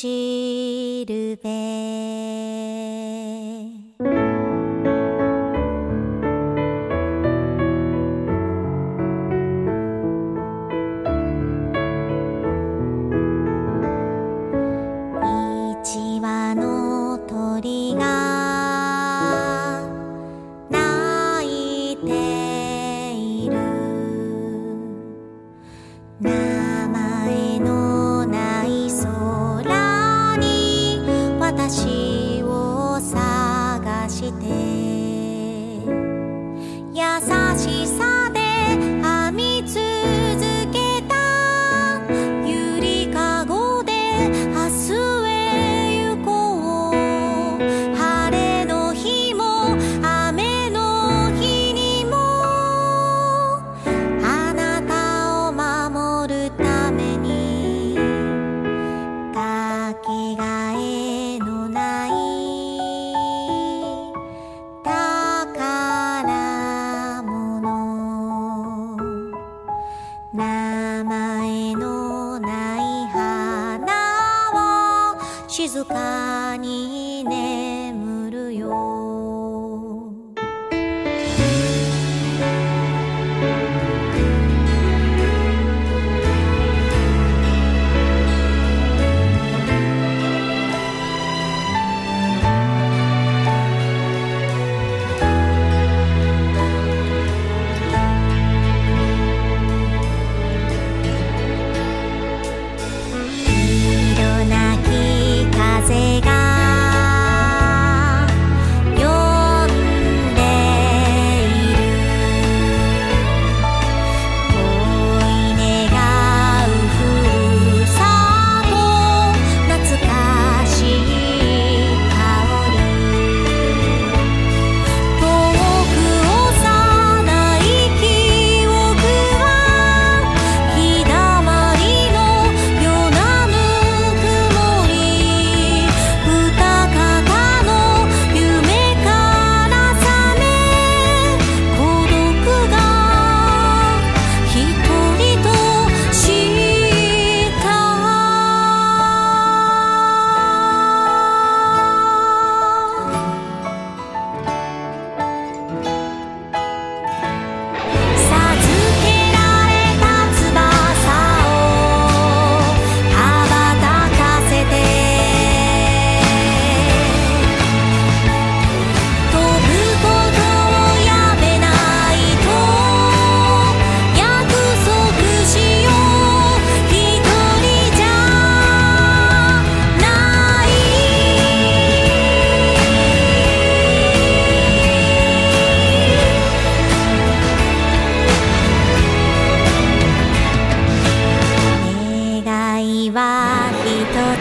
しるべ」しさ静かにね。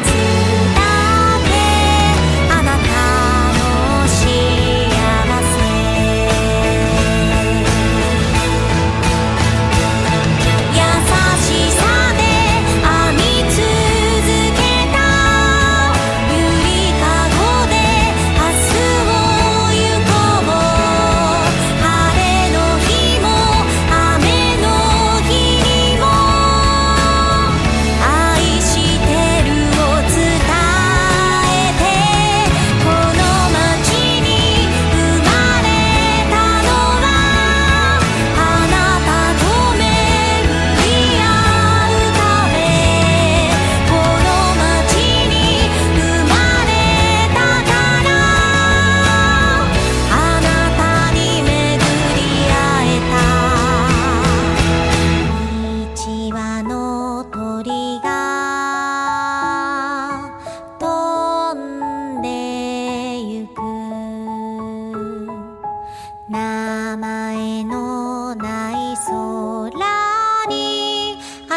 つ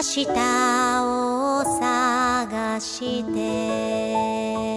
明日を探して」